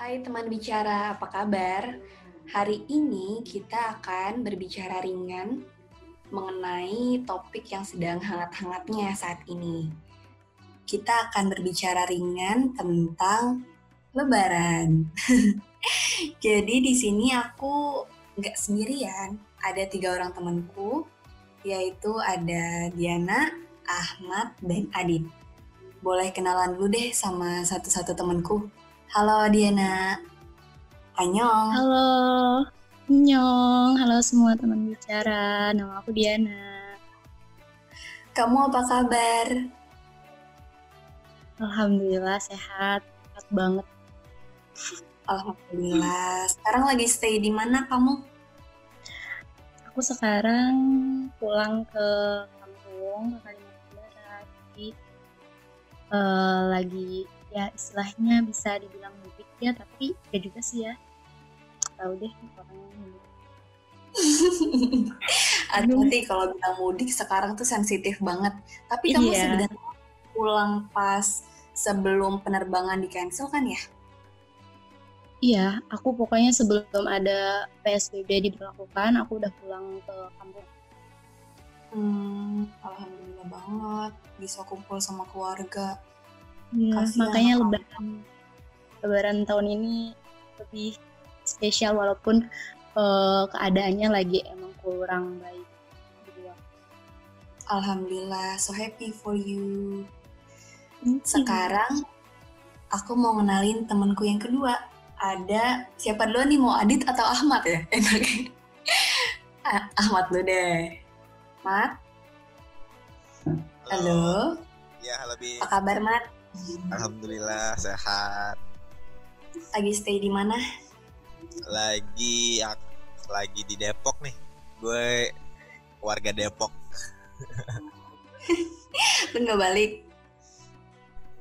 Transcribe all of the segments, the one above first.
Hai teman bicara, apa kabar? Hari ini kita akan berbicara ringan mengenai topik yang sedang hangat-hangatnya saat ini. Kita akan berbicara ringan tentang Lebaran. Jadi di sini aku nggak sendirian, ada tiga orang temanku, yaitu ada Diana, Ahmad, dan Adit. Boleh kenalan dulu deh sama satu-satu temanku. Halo Diana. Annyeong. Halo. Annyeong. Halo semua teman bicara. Nama aku Diana. Kamu apa kabar? Alhamdulillah sehat. Sehat banget. Alhamdulillah. Sekarang lagi stay di mana kamu? Aku sekarang pulang ke kampung, ke Kalimantan Barat. Jadi uh, lagi ya istilahnya bisa dibilang mudik ya, tapi ya juga sih ya. Tahu deh orangnya Hati-hati kalau bilang mudik sekarang tuh sensitif banget. Tapi kamu Iya. sebenarnya pulang pas sebelum penerbangan di cancel kan ya? Iya, aku pokoknya sebelum ada PSBB diberlakukan, aku udah pulang ke kampung. Hmm, alhamdulillah banget bisa kumpul sama keluarga. Kasihan makanya lebaran lebaran tahun ini lebih spesial walaupun eh, keadaannya lagi emang kurang baik gitu ya. Alhamdulillah, so happy for you. Sekarang aku mau kenalin temanku yang kedua. Ada siapa dulu nih mau Adit atau Ahmad ya? Enaknya. Ah, Ahmad dulu deh. Mat, halo. Ya, lebih. Apa kabar Mat? Alhamdulillah sehat. Lagi stay di mana? Lagi ak- lagi di Depok nih. Gue warga Depok. Lu nggak balik?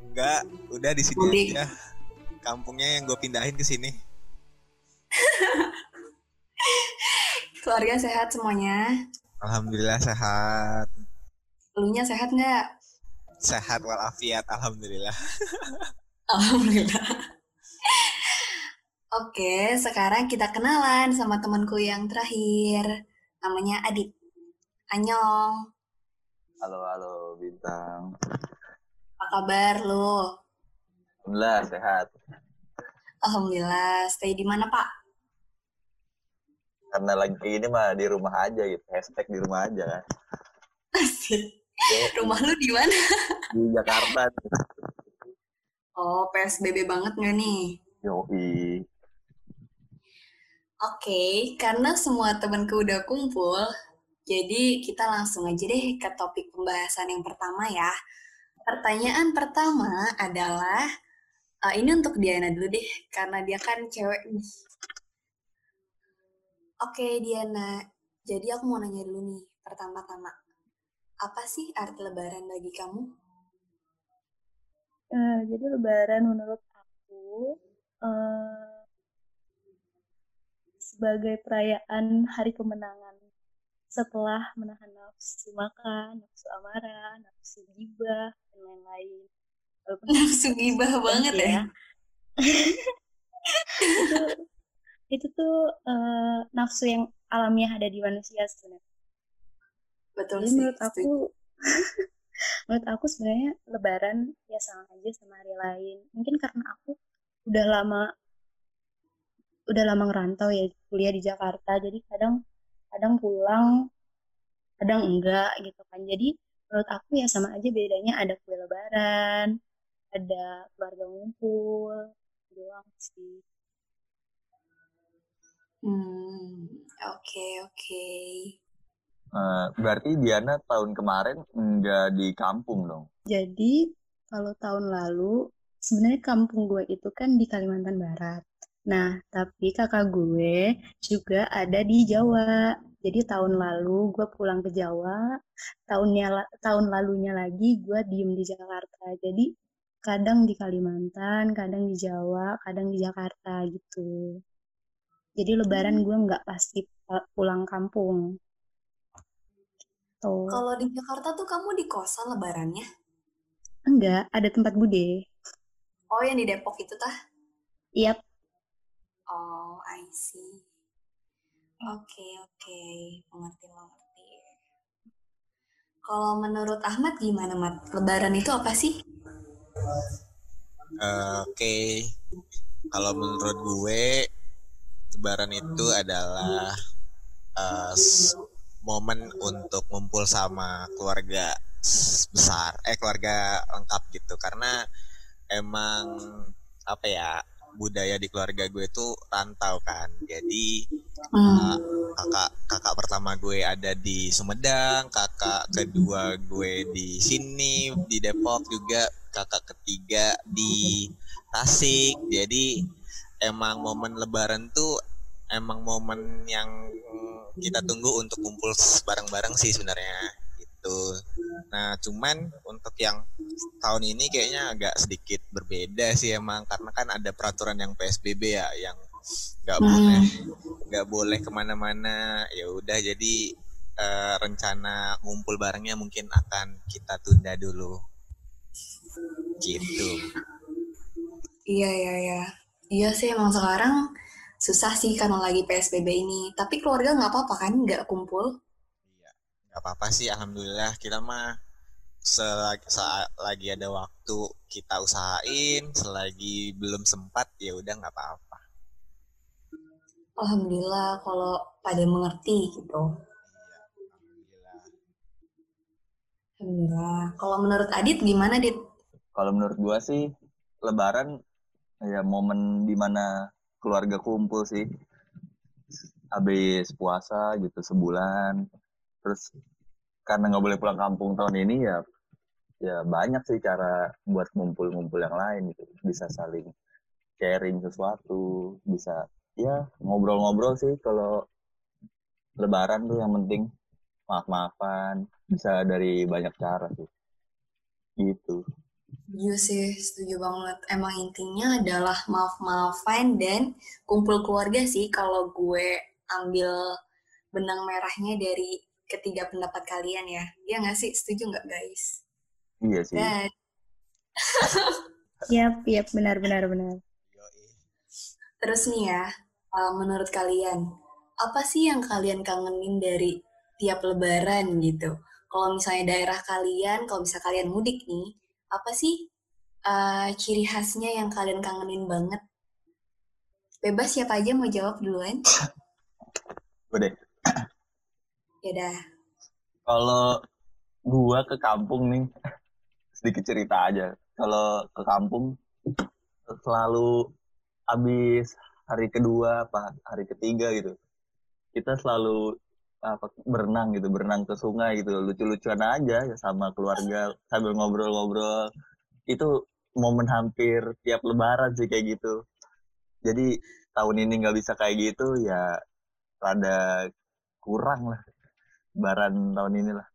Enggak, udah di sini Mudik. aja. Kampungnya yang gue pindahin ke sini. Keluarga sehat semuanya? Alhamdulillah sehat. Elunya sehat nggak? Sehat walafiat, alhamdulillah. Alhamdulillah. Oke, sekarang kita kenalan sama temanku yang terakhir. Namanya Adit. Anyong, Halo, halo, Bintang. apa kabar lo? Alhamdulillah, sehat. Alhamdulillah, stay di mana Pak? Karena lagi gini mah di rumah aja gitu. Hashtag di rumah aja kan. Asik. Yo, Rumah lu di mana? di Jakarta. Oh, PSBB banget nggak nih? Yoi. Oke, karena semua temanku udah kumpul, jadi kita langsung aja deh ke topik pembahasan yang pertama ya. Pertanyaan pertama adalah, eh, ini untuk Diana dulu deh, karena dia kan cewek nih. Oke Diana, jadi aku mau nanya dulu nih, pertama-tama. Apa sih arti lebaran bagi kamu? Eh, jadi lebaran menurut aku eh, sebagai perayaan hari kemenangan setelah menahan nafsu makan, nafsu amarah, nafsu gibah, dan lain-lain. Nafsu gibah banget sih ya. itu itu tuh eh, nafsu yang alamiah ada di manusia sebenarnya. Betul Jadi sih. menurut aku menurut aku sebenarnya lebaran ya sama aja sama hari lain. Mungkin karena aku udah lama udah lama ngerantau ya kuliah di Jakarta. Jadi kadang kadang pulang, kadang enggak gitu kan. Jadi menurut aku ya sama aja bedanya ada kue lebaran, ada keluarga ngumpul, doang sih. Hmm, oke oke. Eh, berarti Diana tahun kemarin nggak di kampung dong. Jadi kalau tahun lalu sebenarnya kampung gue itu kan di Kalimantan Barat. Nah, tapi kakak gue juga ada di Jawa. Jadi tahun lalu gue pulang ke Jawa, tahunnya tahun lalunya lagi gue diem di Jakarta. Jadi kadang di Kalimantan, kadang di Jawa, kadang di Jakarta gitu. Jadi lebaran gue nggak pasti pu- pulang kampung. Tuh. Kalau di Jakarta tuh kamu di kosan lebarannya? Enggak, ada tempat bude. Oh, yang di Depok itu tah? Yap, Oh, I see. Oke, oke. Mengerti, mengerti. Kalau menurut Ahmad gimana, Mat? Lebaran itu apa sih? Eh, Oke, kalau menurut gue, Lebaran itu adalah eh, s- momen untuk ngumpul sama keluarga besar, eh keluarga lengkap gitu. Karena emang apa ya budaya di keluarga gue tuh rantau kan. Jadi Hmm. kakak kakak pertama gue ada di Sumedang, kakak kedua gue di sini di Depok juga, kakak ketiga di Tasik. Jadi emang momen Lebaran tuh emang momen yang kita tunggu untuk kumpul bareng-bareng sih sebenarnya gitu. Nah cuman untuk yang tahun ini kayaknya agak sedikit berbeda sih emang karena kan ada peraturan yang PSBB ya yang nggak boleh nggak boleh ke mana-mana ya udah jadi eh, rencana ngumpul barengnya mungkin akan kita tunda dulu gitu Iya, iya, iya. Iya sih, emang sekarang susah sih karena lagi PSBB ini. Tapi keluarga nggak apa-apa kan, nggak kumpul? Iya, nggak apa-apa sih alhamdulillah kita mah selagi saat lagi ada waktu kita usahain selagi belum sempat ya udah nggak apa-apa Alhamdulillah kalau pada mengerti gitu. iya alhamdulillah Alhamdulillah. Kalau menurut Adit gimana, Dit? Kalau menurut gua sih Lebaran ya momen di mana keluarga kumpul sih. Habis puasa gitu sebulan. Terus karena nggak boleh pulang kampung tahun ini ya ya banyak sih cara buat ngumpul-ngumpul yang lain gitu. Bisa saling sharing sesuatu, bisa ya ngobrol-ngobrol sih kalau Lebaran tuh yang penting maaf-maafan, bisa dari banyak cara sih. Gitu. Setuju sih, setuju banget. Emang intinya adalah maaf-maafan dan kumpul keluarga sih kalau gue ambil benang merahnya dari ketiga pendapat kalian ya. Iya nggak sih? Setuju nggak guys? Iya sih. Dan Yap, yap, benar, benar, benar. Yoi. terus nih ya, uh, menurut kalian, apa sih yang kalian kangenin dari tiap lebaran gitu? Kalau misalnya daerah kalian, kalau misalnya kalian mudik nih, apa sih uh, ciri khasnya yang kalian kangenin banget? Bebas siapa aja mau jawab duluan? Udah. Ya dah. Kalau gua ke kampung nih, sedikit cerita aja. Kalau ke kampung selalu habis hari kedua apa hari ketiga gitu. Kita selalu apa berenang gitu, berenang ke sungai gitu, lucu-lucuan aja sama keluarga sambil ngobrol-ngobrol. Itu momen hampir tiap lebaran sih kayak gitu. Jadi tahun ini nggak bisa kayak gitu ya rada kurang lah lebaran tahun ini lah.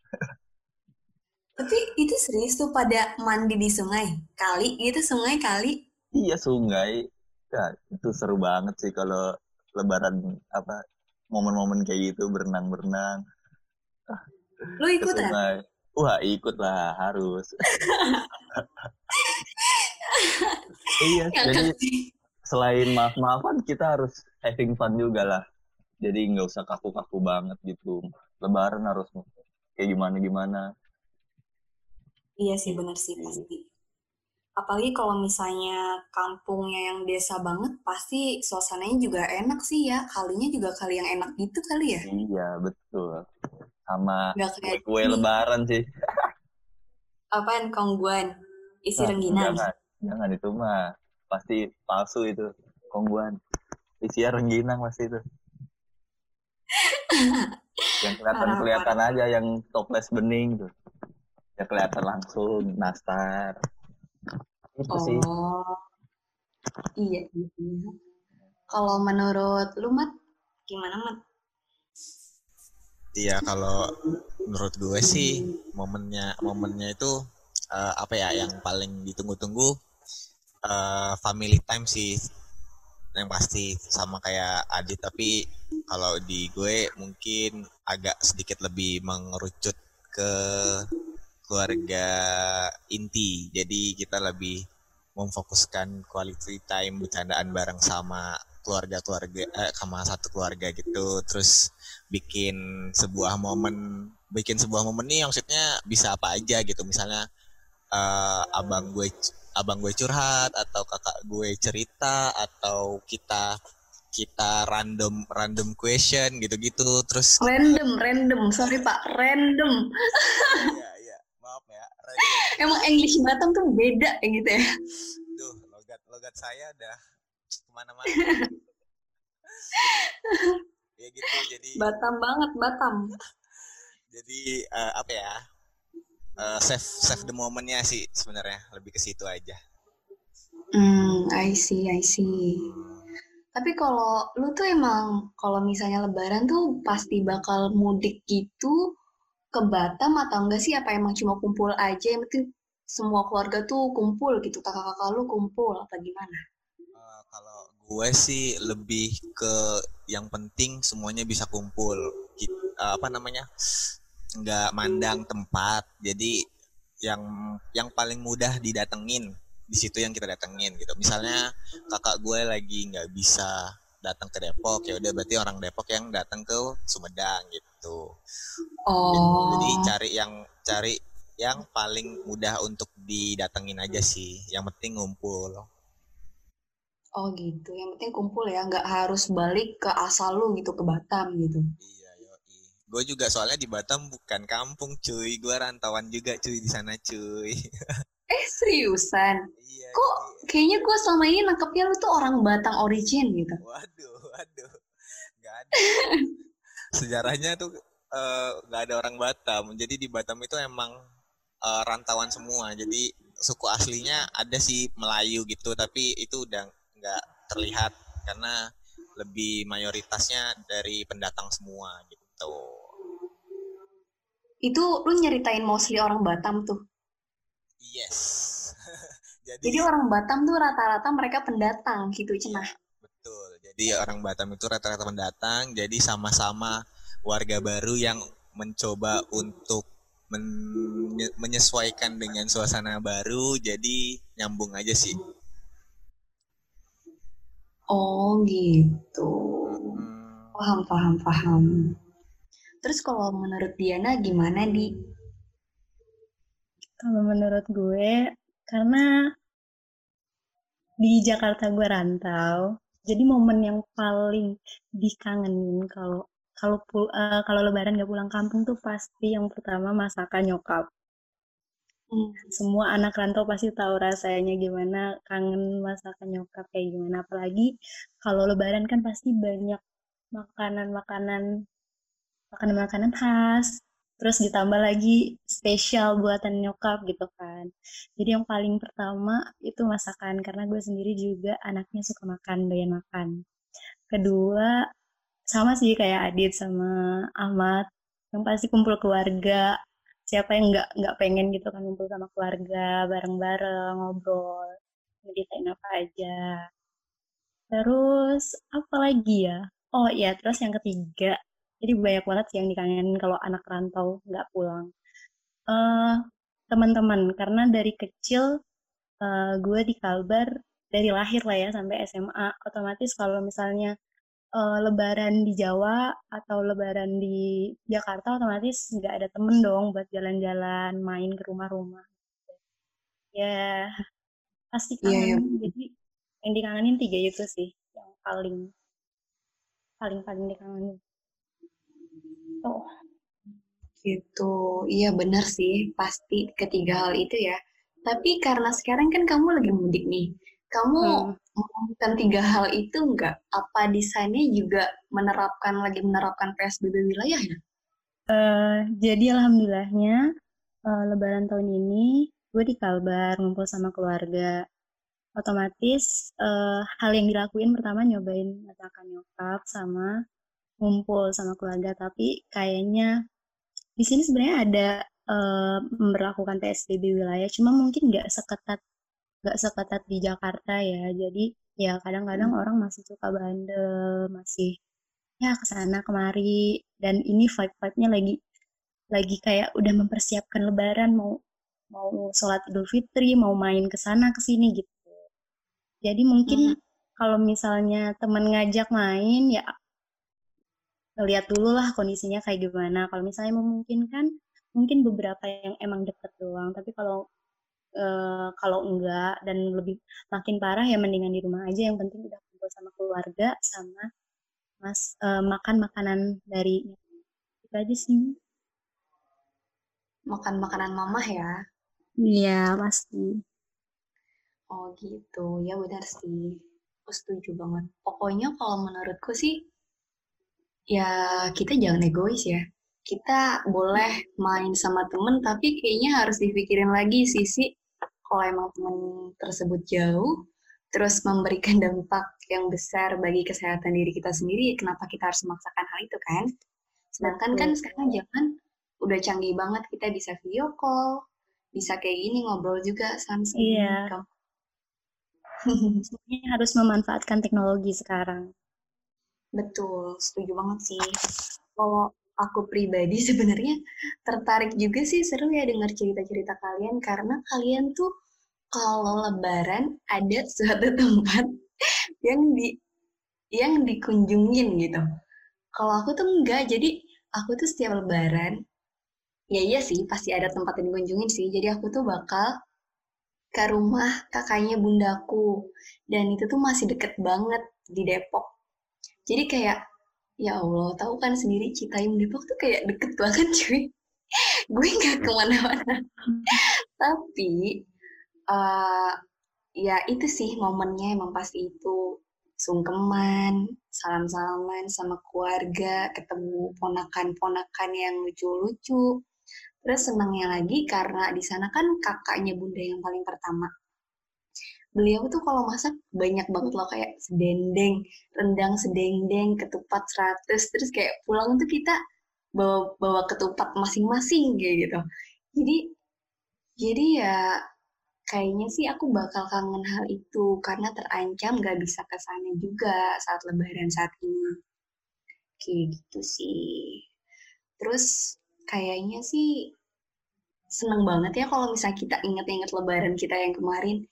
Tapi itu serius tuh pada mandi di sungai? Kali gitu sungai kali? Iya sungai, ya itu seru banget sih kalau lebaran apa momen-momen kayak gitu berenang-berenang Lu ikutan? sungai. Wah ikut lah harus. iya, jadi selain maaf-maafan kita harus having fun juga lah. Jadi nggak usah kaku-kaku banget gitu. Lebaran harus kayak gimana-gimana. Iya sih bener sih pasti. Apalagi kalau misalnya kampungnya yang desa banget, pasti suasananya juga enak sih ya. Kalinya juga kali yang enak gitu kali ya. Iya betul. Sama kue ini. lebaran sih. Apaan kongguan? Isi Nah, rengginang. Jangan, jangan itu mah pasti palsu itu kongguan. Isinya rengginang pasti itu. yang kelihatan kelihatan aja yang toples bening tuh. Ya kelihatan langsung nastar. Itu sih. Oh, iya iya. Kalau menurut lu Mat, gimana Mat? Iya kalau menurut gue sih momennya momennya itu eh, apa ya yang paling ditunggu-tunggu eh, family time sih yang pasti sama kayak Adit tapi kalau di gue mungkin agak sedikit lebih mengerucut ke keluarga inti. Jadi kita lebih memfokuskan quality time bercandaan bareng sama keluarga-keluarga eh, sama satu keluarga gitu. Terus bikin sebuah momen bikin sebuah momen nih maksudnya bisa apa aja gitu. Misalnya uh, abang gue abang gue curhat atau kakak gue cerita atau kita kita random random question gitu-gitu. Terus random random. Sorry pak. Random. Iya emang English Batam tuh beda ya gitu ya. Duh logat logat saya udah ke mana-mana. Ya gitu jadi Batam banget Batam. Jadi uh, apa ya uh, save save the momentnya sih sebenarnya lebih ke situ aja. Hmm I see I see. Tapi kalau lu tuh emang kalau misalnya lebaran tuh pasti bakal mudik gitu ke Batam atau enggak sih? Apa emang cuma kumpul aja? Yang penting semua keluarga tuh kumpul gitu kakak-kakak lu kumpul apa gimana? Uh, kalau gue sih lebih ke yang penting semuanya bisa kumpul. Uh, apa namanya? Nggak mandang tempat. Jadi yang yang paling mudah didatengin di situ yang kita datengin gitu. Misalnya kakak gue lagi nggak bisa datang ke Depok ya udah berarti orang Depok yang datang ke Sumedang gitu. Oh. jadi cari yang cari yang paling mudah untuk didatengin aja sih yang penting ngumpul. Oh gitu. Yang penting kumpul ya nggak harus balik ke asal lu gitu ke Batam gitu. Iya gue juga soalnya di Batam bukan kampung cuy. Gue rantauan juga cuy di sana cuy eh seriusan? Iya, kok iya. kayaknya gue selama ini nangkepnya lu tuh orang Batang origin gitu? Waduh waduh. Nggak ada. Sejarahnya tuh nggak uh, ada orang Batam. Jadi di Batam itu emang uh, rantauan semua. Jadi suku aslinya ada sih Melayu gitu tapi itu udah nggak terlihat karena lebih mayoritasnya dari pendatang semua gitu. Itu lu nyeritain mostly orang Batam tuh. Yes. Jadi, Jadi orang Batam tuh rata-rata mereka pendatang gitu, cenah. Betul. Jadi orang Batam itu rata-rata pendatang, jadi sama-sama warga baru yang mencoba untuk men menyesuaikan dengan suasana baru, jadi nyambung aja sih. Oh gitu. Paham, paham, paham. Terus kalau menurut Diana gimana di? Kalau menurut gue, karena di Jakarta gue rantau, jadi momen yang paling dikangenin kalau kalau uh, kalau Lebaran gak pulang kampung tuh pasti yang pertama masakan nyokap. Hmm. Semua anak rantau pasti tahu rasanya gimana kangen masakan nyokap kayak gimana. Apalagi kalau Lebaran kan pasti banyak makanan-makanan makanan-makanan khas terus ditambah lagi spesial buatan nyokap gitu kan. Jadi yang paling pertama itu masakan karena gue sendiri juga anaknya suka makan doyan makan. Kedua sama sih kayak Adit sama Ahmad yang pasti kumpul keluarga. Siapa yang nggak nggak pengen gitu kan kumpul sama keluarga bareng-bareng ngobrol ngeditain apa aja. Terus apa lagi ya? Oh ya terus yang ketiga jadi banyak banget sih yang dikangenin kalau anak rantau nggak pulang uh, teman-teman karena dari kecil uh, gue di Kalbar dari lahir lah ya sampai SMA otomatis kalau misalnya uh, lebaran di Jawa atau lebaran di Jakarta otomatis nggak ada temen dong buat jalan-jalan main ke rumah-rumah ya pasti iya, iya. kangen yeah, yeah. jadi yang dikangenin tiga itu sih yang paling paling paling dikangenin gitu. Gitu, iya benar sih, pasti ketiga hal itu ya. Tapi karena sekarang kan kamu lagi mudik nih, kamu hmm. tiga hal itu enggak? Apa di sana juga menerapkan lagi menerapkan PSBB wilayah ya? Uh, jadi alhamdulillahnya uh, Lebaran tahun ini gue di Kalbar ngumpul sama keluarga. Otomatis uh, hal yang dilakuin pertama nyobain masakan nyokap sama ngumpul sama keluarga tapi kayaknya di sini sebenarnya ada uh, memperlakukan PSBB wilayah cuma mungkin nggak seketat nggak seketat di Jakarta ya jadi ya kadang-kadang hmm. orang masih suka bandel masih ya ke sana kemari dan ini vibe-vibe-nya lagi lagi kayak udah mempersiapkan Lebaran mau mau sholat Idul Fitri mau main ke sana ke sini gitu jadi mungkin hmm. kalau misalnya teman ngajak main ya lihat dulu lah kondisinya kayak gimana. Kalau misalnya memungkinkan, mungkin beberapa yang emang deket doang. Tapi kalau uh, kalau enggak dan lebih makin parah ya mendingan di rumah aja. Yang penting udah kumpul sama keluarga sama mas uh, makan makanan dari itu aja sih. Makan makanan mamah ya? Iya pasti. Oh gitu, ya benar sih. Aku setuju banget. Pokoknya kalau menurutku sih ya kita jangan egois ya. Kita boleh main sama temen, tapi kayaknya harus dipikirin lagi sisi kalau emang temen tersebut jauh, terus memberikan dampak yang besar bagi kesehatan diri kita sendiri, kenapa kita harus memaksakan hal itu kan? Sedangkan kan sekarang jangan udah canggih banget, kita bisa video call, bisa kayak gini ngobrol juga sama Iya. harus memanfaatkan teknologi sekarang. Betul, setuju banget sih. Kalau aku pribadi sebenarnya tertarik juga sih seru ya dengar cerita-cerita kalian karena kalian tuh kalau lebaran ada suatu tempat yang di yang dikunjungin gitu. Kalau aku tuh enggak, jadi aku tuh setiap lebaran ya iya sih pasti ada tempat yang dikunjungin sih. Jadi aku tuh bakal ke rumah kakaknya bundaku dan itu tuh masih deket banget di Depok jadi kayak ya Allah tahu kan sendiri Citayam Depok tuh kayak deket banget cuy. Gue nggak ke mana-mana. Tapi uh, ya itu sih momennya emang pasti itu. Sungkeman salam-salaman sama keluarga ketemu ponakan-ponakan yang lucu-lucu. Terus senangnya lagi karena di sana kan kakaknya bunda yang paling pertama beliau tuh kalau masak banyak banget loh kayak sedendeng, rendang sedendeng, ketupat seratus, terus kayak pulang tuh kita bawa bawa ketupat masing-masing kayak gitu. Jadi jadi ya kayaknya sih aku bakal kangen hal itu karena terancam gak bisa ke sana juga saat lebaran saat ini. Kayak gitu sih. Terus kayaknya sih seneng banget ya kalau misalnya kita inget-inget lebaran kita yang kemarin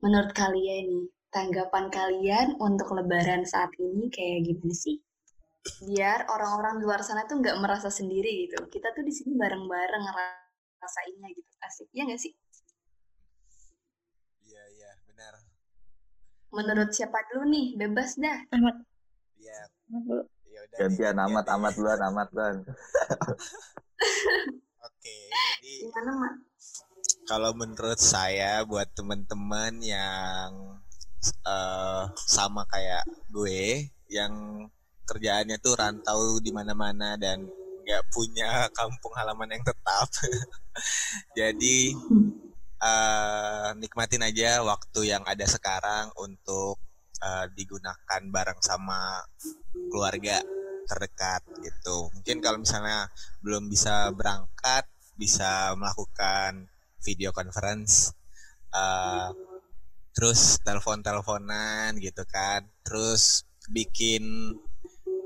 Menurut kalian nih, tanggapan kalian untuk lebaran saat ini kayak gimana sih? Biar orang-orang di luar sana tuh nggak merasa sendiri gitu. Kita tuh di sini bareng-bareng ngerasainnya gitu. Asik, ya nggak sih? Iya, iya, benar. Menurut siapa dulu nih? Bebas dah. Amat. Iya. Ya udah. Gantian amat, amat duluan, amat duluan. Oke, jadi gimana, Mak? Kalau menurut saya buat teman-teman yang uh, sama kayak gue yang kerjaannya tuh rantau di mana-mana dan nggak punya kampung halaman yang tetap. Jadi uh, nikmatin aja waktu yang ada sekarang untuk uh, digunakan bareng sama keluarga terdekat gitu. Mungkin kalau misalnya belum bisa berangkat bisa melakukan video conference uh, terus telepon-teleponan gitu kan terus bikin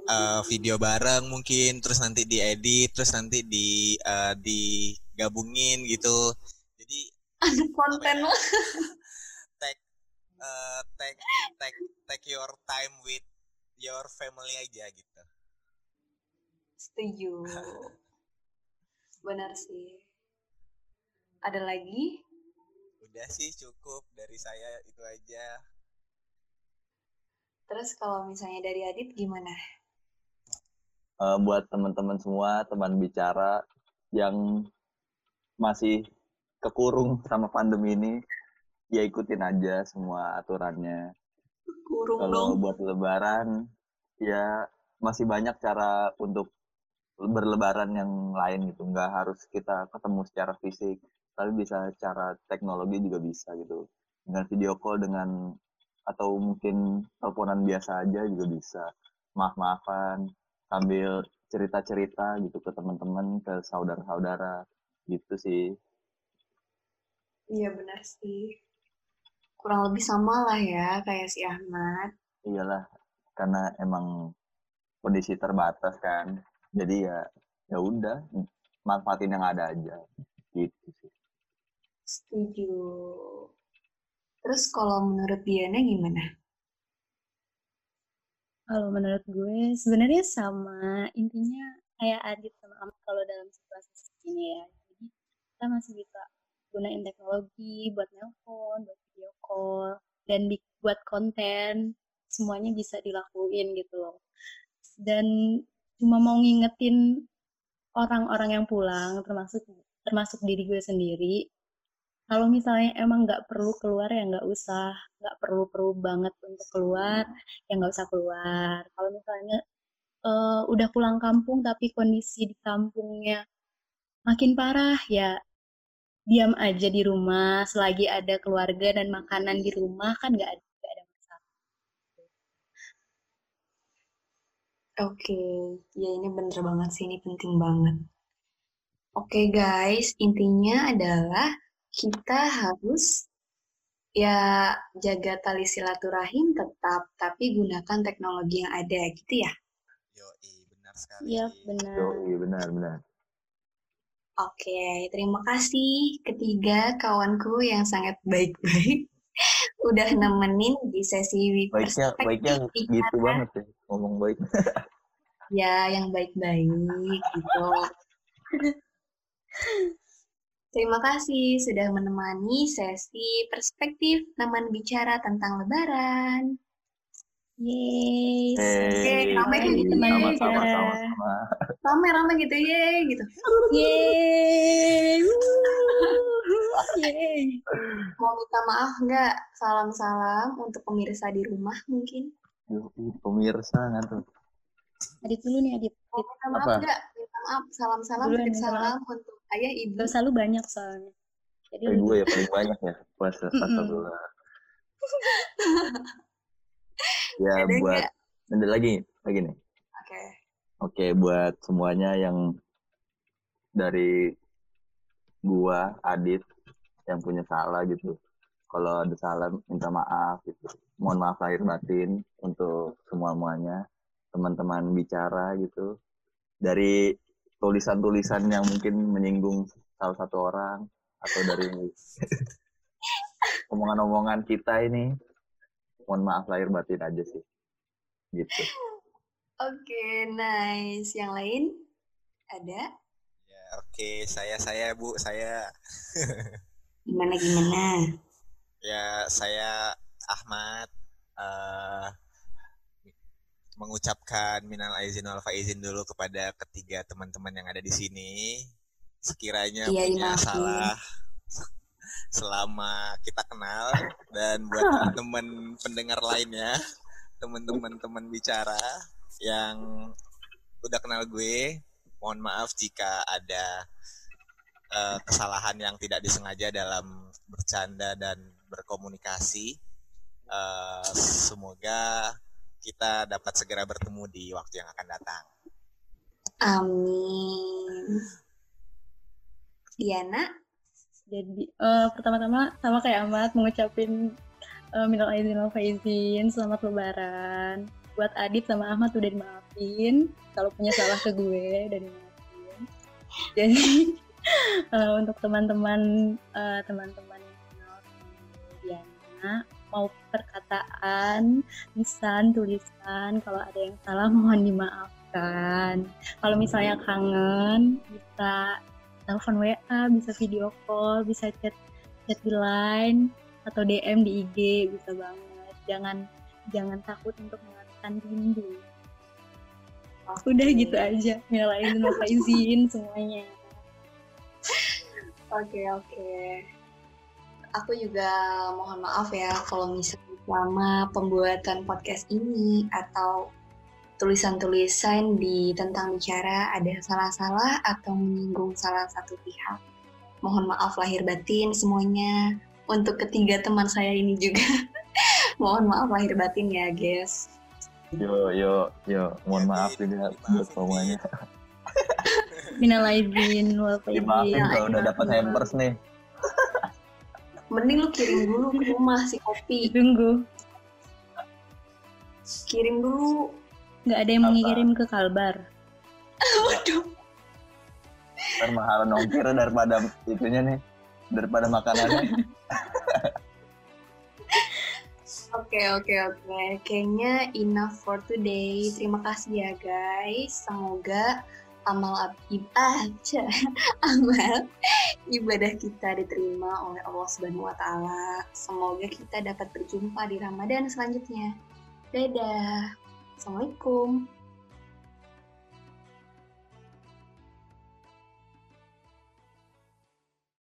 uh, video bareng mungkin terus nanti diedit terus nanti di uh, digabungin gitu. Jadi ada konten. lo take uh, take take take your time with your family aja gitu. Setuju. Benar sih ada lagi? Udah sih cukup dari saya itu aja. Terus kalau misalnya dari Adit gimana? Uh, buat teman-teman semua, teman bicara yang masih kekurung sama pandemi ini, ya ikutin aja semua aturannya. Kurung Kalau buat lebaran, ya masih banyak cara untuk berlebaran yang lain gitu. Nggak harus kita ketemu secara fisik tapi bisa cara teknologi juga bisa gitu. Dengan video call dengan atau mungkin teleponan biasa aja juga bisa. Maaf-maafan sambil cerita-cerita gitu ke teman-teman ke saudara-saudara gitu sih. Iya benar sih. Kurang lebih sama lah ya kayak si Ahmad. Iyalah karena emang kondisi terbatas kan. Jadi ya ya udah manfaatin yang ada aja gitu sih Setuju. Terus kalau menurut Diana gimana? Kalau menurut gue sebenarnya sama intinya kayak Adit sama Amat kalau dalam situasi ini ya. Jadi kita masih bisa gunain teknologi buat nelpon, buat video call, dan buat konten semuanya bisa dilakuin gitu loh. Dan cuma mau ngingetin orang-orang yang pulang termasuk termasuk diri gue sendiri kalau misalnya emang nggak perlu keluar ya nggak usah. Nggak perlu perlu banget untuk keluar ya nggak usah keluar. Kalau misalnya uh, udah pulang kampung tapi kondisi di kampungnya makin parah ya diam aja di rumah. Selagi ada keluarga dan makanan di rumah kan nggak ada nggak ada masalah. Oke, ya ini bener banget sih, ini penting banget. Oke guys, intinya adalah kita harus ya jaga tali silaturahim tetap, tapi gunakan teknologi yang ada gitu ya. Yo, benar sekali. Iya, benar. Yo, iya benar, benar. Oke, terima kasih ketiga kawanku yang sangat baik-baik udah nemenin di sesi baiknya baiknya gitu banget ya ngomong baik ya yang baik-baik gitu Terima kasih sudah menemani sesi perspektif teman bicara tentang Lebaran. Yeay, hey, rame hey, gitu sama, sama, sama, sama. Rame rame gitu, yeay gitu. Yeay. Yeay. Mau minta maaf nggak? Salam-salam untuk pemirsa di rumah mungkin. Pemirsa ngantuk. Adit dulu nih, Adit. Mau minta maaf nggak? Minta maaf, salam-salam, titip salam untuk ayah ibu. Selalu banyak soalnya. Jadi eh, gue ya paling banyak ya pas pas dulu. ya ada buat ada lagi lagi nih. Oke. Okay. Oke okay, buat semuanya yang dari gua Adit yang punya salah gitu. Kalau ada salah minta maaf gitu. Mohon maaf lahir batin untuk semua muanya teman-teman bicara gitu. Dari tulisan-tulisan yang mungkin menyinggung salah satu orang atau dari omongan-omongan kita ini. Mohon maaf lahir batin aja sih. Gitu. Oke okay, nice. Yang lain? Ada? Ya oke. Okay. saya saya bu. Saya. Gimana gimana? Ya saya Ahmad. Uh, mengucapkan minal aizin wal faizin dulu kepada ketiga teman-teman yang ada di sini. Sekiranya iya, punya maafin. salah selama kita kenal dan buat teman-teman pendengar lainnya, teman-teman teman bicara yang udah kenal gue, mohon maaf jika ada uh, kesalahan yang tidak disengaja dalam bercanda dan berkomunikasi. Uh, semoga kita dapat segera bertemu di waktu yang akan datang. Amin. Diana? Jadi uh, pertama-tama sama kayak Amat mengucapin uh, minal aizin wal faizin, selamat lebaran. Buat Adit sama Ahmad udah dimaafin, kalau punya salah ke gue udah dimaafin. Jadi uh, untuk teman-teman uh, teman-teman Diana mau perkataan, lisan, tulisan. Kalau ada yang salah mohon dimaafkan. Kalau misalnya kangen, bisa telepon WA, bisa video call, bisa chat chat di line atau DM di IG bisa banget. Jangan jangan takut untuk mengatakan rindu. Okay. Udah gitu aja. Minal izin izin semuanya. Oke okay, oke. Okay aku juga mohon maaf ya kalau misalnya selama pembuatan podcast ini atau tulisan-tulisan di tentang bicara ada salah-salah atau menyinggung salah satu pihak. Mohon maaf lahir batin semuanya. Untuk ketiga teman saya ini juga mohon maaf lahir batin ya, guys. Yo yo yo, mohon maaf juga buat semuanya. Minal aidin wal Dimaafin kalau udah dapat hampers nih mending lu kirim dulu ke rumah si kopi. Tunggu. Kirim dulu. Nggak ada yang mengirim ke Kalbar. Waduh. Ntar mahal nongkir daripada itunya nih. Daripada makanannya. Oke, oke, oke. Kayaknya enough for today. Terima kasih ya guys. Semoga amal ibadah amal ibadah kita diterima oleh Allah Subhanahu wa taala. Semoga kita dapat berjumpa di Ramadan selanjutnya. Dadah. Assalamualaikum.